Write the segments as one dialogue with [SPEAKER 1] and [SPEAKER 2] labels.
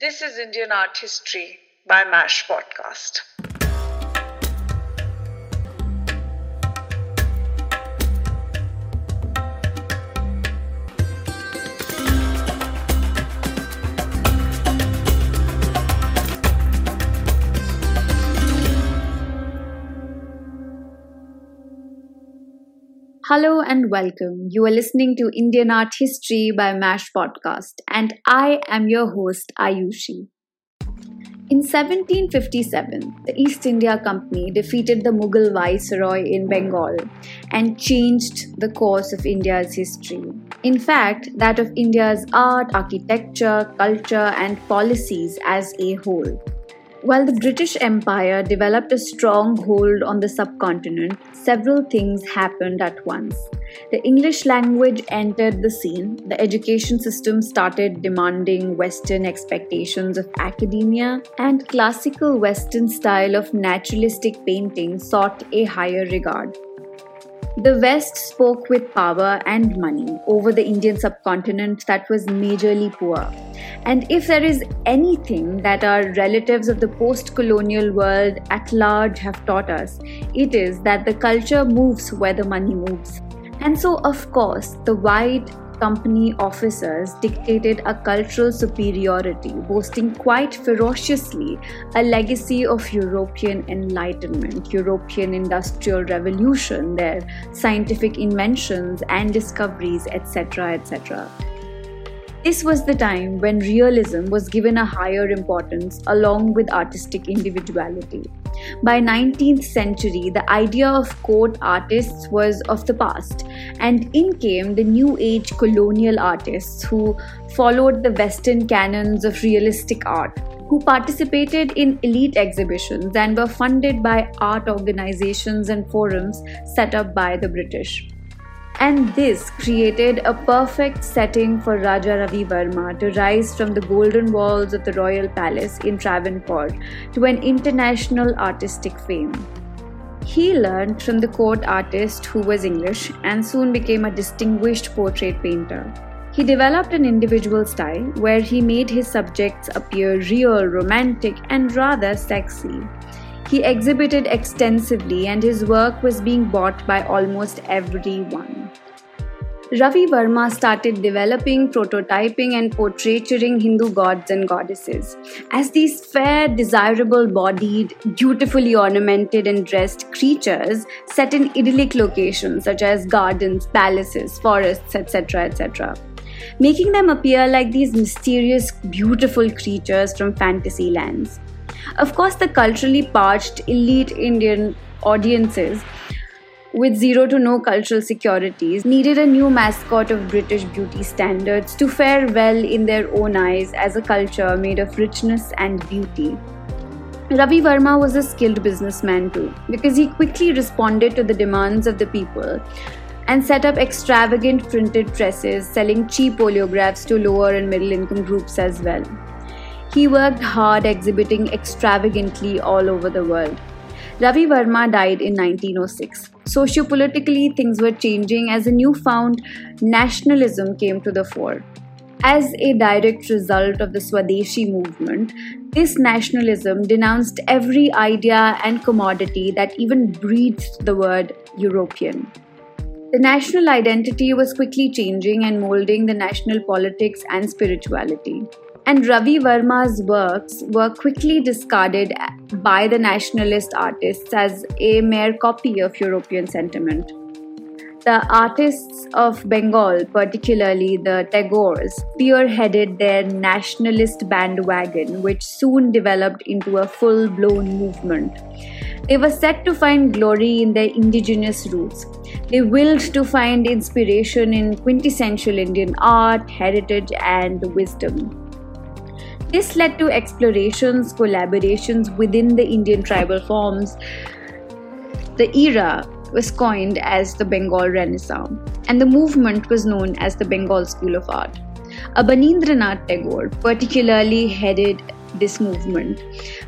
[SPEAKER 1] This is Indian Art History by MASH Podcast.
[SPEAKER 2] Hello and welcome. You are listening to Indian Art History by MASH Podcast, and I am your host, Ayushi. In 1757, the East India Company defeated the Mughal viceroy in Bengal and changed the course of India's history. In fact, that of India's art, architecture, culture, and policies as a whole. While the British Empire developed a strong hold on the subcontinent, several things happened at once. The English language entered the scene, the education system started demanding Western expectations of academia, and classical Western style of naturalistic painting sought a higher regard. The West spoke with power and money over the Indian subcontinent that was majorly poor. And if there is anything that our relatives of the post colonial world at large have taught us, it is that the culture moves where the money moves. And so, of course, the white company officers dictated a cultural superiority, boasting quite ferociously a legacy of European Enlightenment, European Industrial Revolution, their scientific inventions and discoveries, etc. etc. This was the time when realism was given a higher importance along with artistic individuality. By 19th century, the idea of court artists was of the past, and in came the new age colonial artists who followed the Western canons of realistic art, who participated in elite exhibitions and were funded by art organizations and forums set up by the British and this created a perfect setting for Raja Ravi Varma to rise from the golden walls of the royal palace in Travancore to an international artistic fame. He learned from the court artist who was English and soon became a distinguished portrait painter. He developed an individual style where he made his subjects appear real, romantic, and rather sexy. He exhibited extensively, and his work was being bought by almost everyone. Ravi Varma started developing, prototyping, and portraituring Hindu gods and goddesses as these fair, desirable bodied, beautifully ornamented, and dressed creatures set in idyllic locations such as gardens, palaces, forests, etc. etc. Making them appear like these mysterious, beautiful creatures from fantasy lands. Of course, the culturally parched elite Indian audiences with zero to no cultural securities needed a new mascot of British beauty standards to fare well in their own eyes as a culture made of richness and beauty. Ravi Varma was a skilled businessman too, because he quickly responded to the demands of the people and set up extravagant printed presses selling cheap oleographs to lower and middle income groups as well. He worked hard exhibiting extravagantly all over the world. Ravi Varma died in 1906. Sociopolitically, things were changing as a newfound nationalism came to the fore. As a direct result of the Swadeshi movement, this nationalism denounced every idea and commodity that even breathed the word European. The national identity was quickly changing and molding the national politics and spirituality and Ravi Varma's works were quickly discarded by the nationalist artists as a mere copy of European sentiment. The artists of Bengal, particularly the Tagores, spearheaded their nationalist bandwagon, which soon developed into a full blown movement. They were set to find glory in their indigenous roots. They willed to find inspiration in quintessential Indian art, heritage, and wisdom. This led to explorations, collaborations within the Indian tribal forms. The era was coined as the Bengal Renaissance, and the movement was known as the Bengal School of Art. Abanindranath Tagore particularly headed this movement.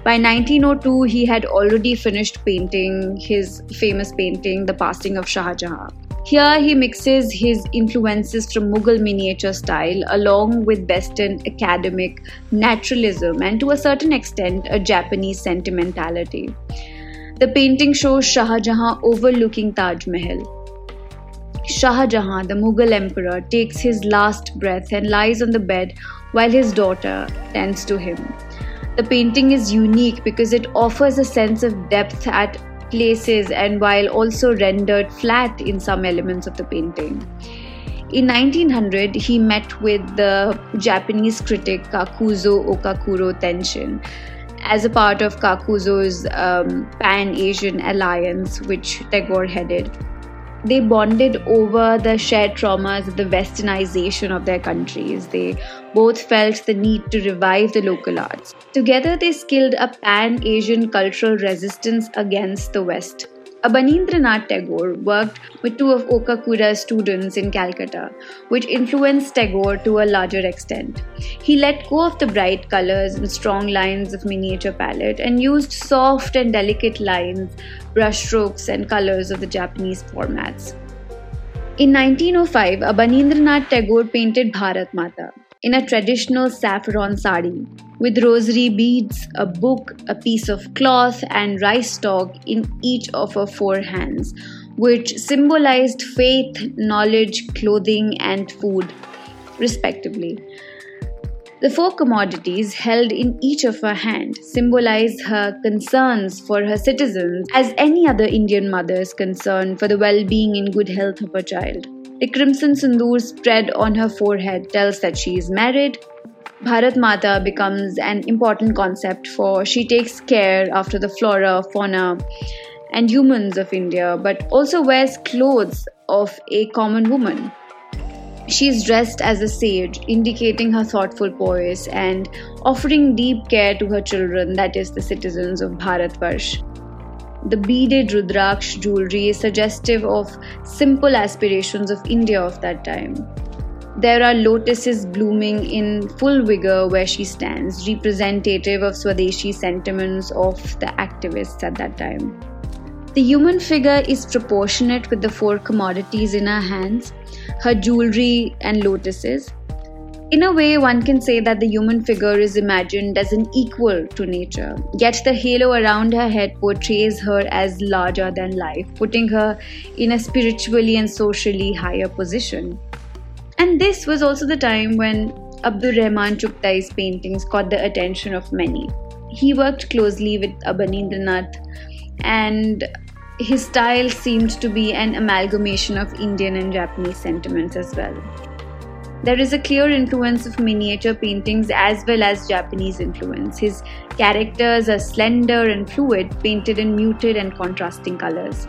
[SPEAKER 2] By 1902, he had already finished painting his famous painting, The Passing of Shah Jahan. Here he mixes his influences from Mughal miniature style along with Western academic naturalism and to a certain extent a Japanese sentimentality. The painting shows Shah Jahan overlooking Taj Mahal. Shah Jahan, the Mughal emperor, takes his last breath and lies on the bed while his daughter tends to him. The painting is unique because it offers a sense of depth at places and while also rendered flat in some elements of the painting. In 1900, he met with the Japanese critic Kakuzo Okakura Tenshin as a part of Kakuzo's um, Pan Asian alliance, which Tagore headed they bonded over the shared traumas of the westernization of their countries. They both felt the need to revive the local arts. Together, they skilled a pan Asian cultural resistance against the West. Abanindranath Tagore worked with two of Okakura's students in Calcutta, which influenced Tagore to a larger extent. He let go of the bright colors and strong lines of miniature palette and used soft and delicate lines, brushstrokes, and colors of the Japanese formats. In 1905, Abanindranath Tagore painted Bharat Mata in a traditional saffron sari with rosary beads, a book, a piece of cloth, and rice stalk in each of her four hands, which symbolized faith, knowledge, clothing, and food, respectively. The four commodities held in each of her hands symbolize her concerns for her citizens, as any other Indian mother is concerned for the well being and good health of her child. The crimson sindoor spread on her forehead tells that she is married. Bharat Mata becomes an important concept for she takes care after the flora, fauna, and humans of India, but also wears clothes of a common woman. She is dressed as a sage, indicating her thoughtful poise and offering deep care to her children, that is, the citizens of Bharatvarsh. The beaded Rudraksh jewelry is suggestive of simple aspirations of India of that time. There are lotuses blooming in full vigor where she stands, representative of Swadeshi sentiments of the activists at that time. The human figure is proportionate with the four commodities in her hands, her jewelry and lotuses, in a way, one can say that the human figure is imagined as an equal to nature, yet the halo around her head portrays her as larger than life, putting her in a spiritually and socially higher position. And this was also the time when Abdur Rahman Chughtai's paintings caught the attention of many. He worked closely with Abanindranath, and his style seemed to be an amalgamation of Indian and Japanese sentiments as well. There is a clear influence of miniature paintings as well as Japanese influence. His characters are slender and fluid, painted in muted and contrasting colors.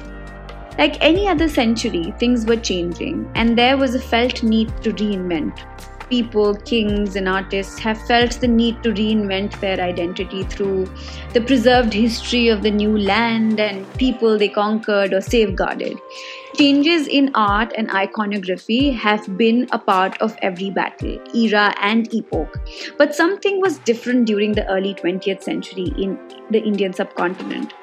[SPEAKER 2] Like any other century, things were changing, and there was a felt need to reinvent. People, kings, and artists have felt the need to reinvent their identity through the preserved history of the new land and people they conquered or safeguarded. Changes in art and iconography have been a part of every battle, era, and epoch. But something was different during the early 20th century in the Indian subcontinent.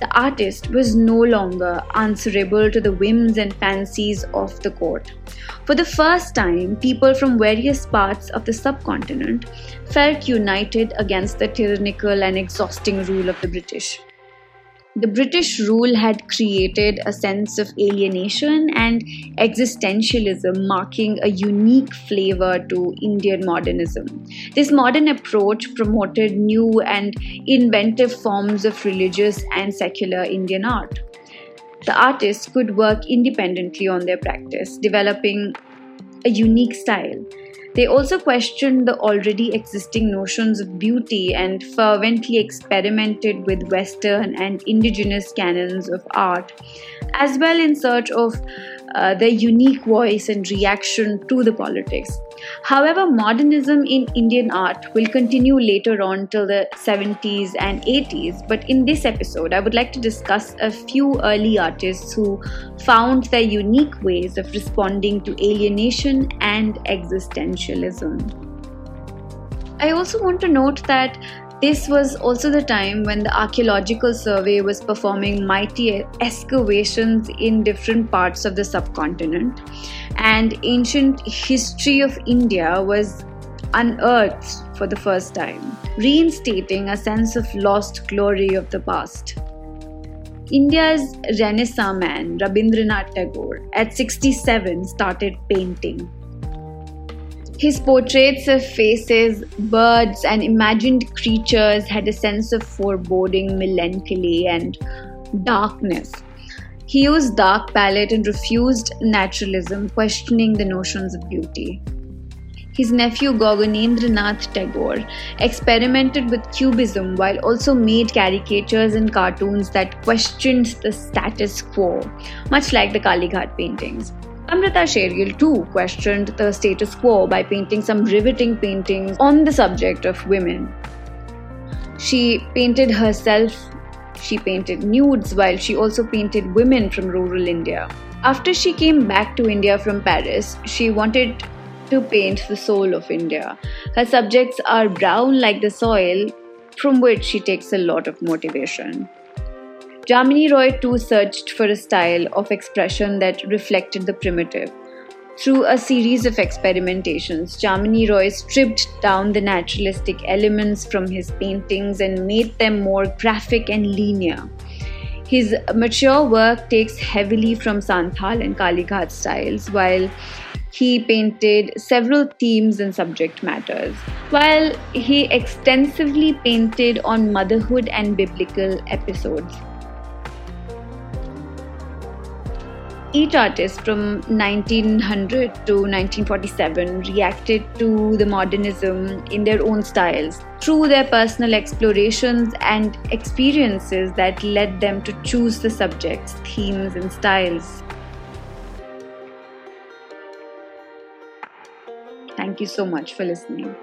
[SPEAKER 2] The artist was no longer answerable to the whims and fancies of the court. For the first time, people from various parts of the subcontinent felt united against the tyrannical and exhausting rule of the British the British rule had created a sense of alienation and existentialism, marking a unique flavor to Indian modernism. This modern approach promoted new and inventive forms of religious and secular Indian art. The artists could work independently on their practice, developing a unique style. They also questioned the already existing notions of beauty and fervently experimented with Western and indigenous canons of art, as well in search of uh, their unique voice and reaction to the politics. However, modernism in Indian art will continue later on till the 70s and 80s. But in this episode, I would like to discuss a few early artists who found their unique ways of responding to alienation and existentialism. I also want to note that This was also the time when the Archaeological Survey was performing mighty excavations in different parts of the subcontinent, and ancient history of India was unearthed for the first time, reinstating a sense of lost glory of the past. India's Renaissance man, Rabindranath Tagore, at 67 started painting. His portraits of faces, birds, and imagined creatures had a sense of foreboding, melancholy, and darkness. He used dark palette and refused naturalism, questioning the notions of beauty. His nephew Gaganendranath Tagore experimented with cubism while also made caricatures and cartoons that questioned the status quo, much like the Kalighat paintings. Amrita Shergill too questioned the status quo by painting some riveting paintings on the subject of women. She painted herself, she painted nudes while she also painted women from rural India. After she came back to India from Paris, she wanted to paint the soul of India. Her subjects are brown like the soil, from which she takes a lot of motivation. Jamini Roy too searched for a style of expression that reflected the primitive. Through a series of experimentations, Jamini Roy stripped down the naturalistic elements from his paintings and made them more graphic and linear. His mature work takes heavily from Santhal and Kalighat styles, while he painted several themes and subject matters, while he extensively painted on motherhood and biblical episodes. Each artist from 1900 to 1947 reacted to the modernism in their own styles through their personal explorations and experiences that led them to choose the subjects, themes, and styles. Thank you so much for listening.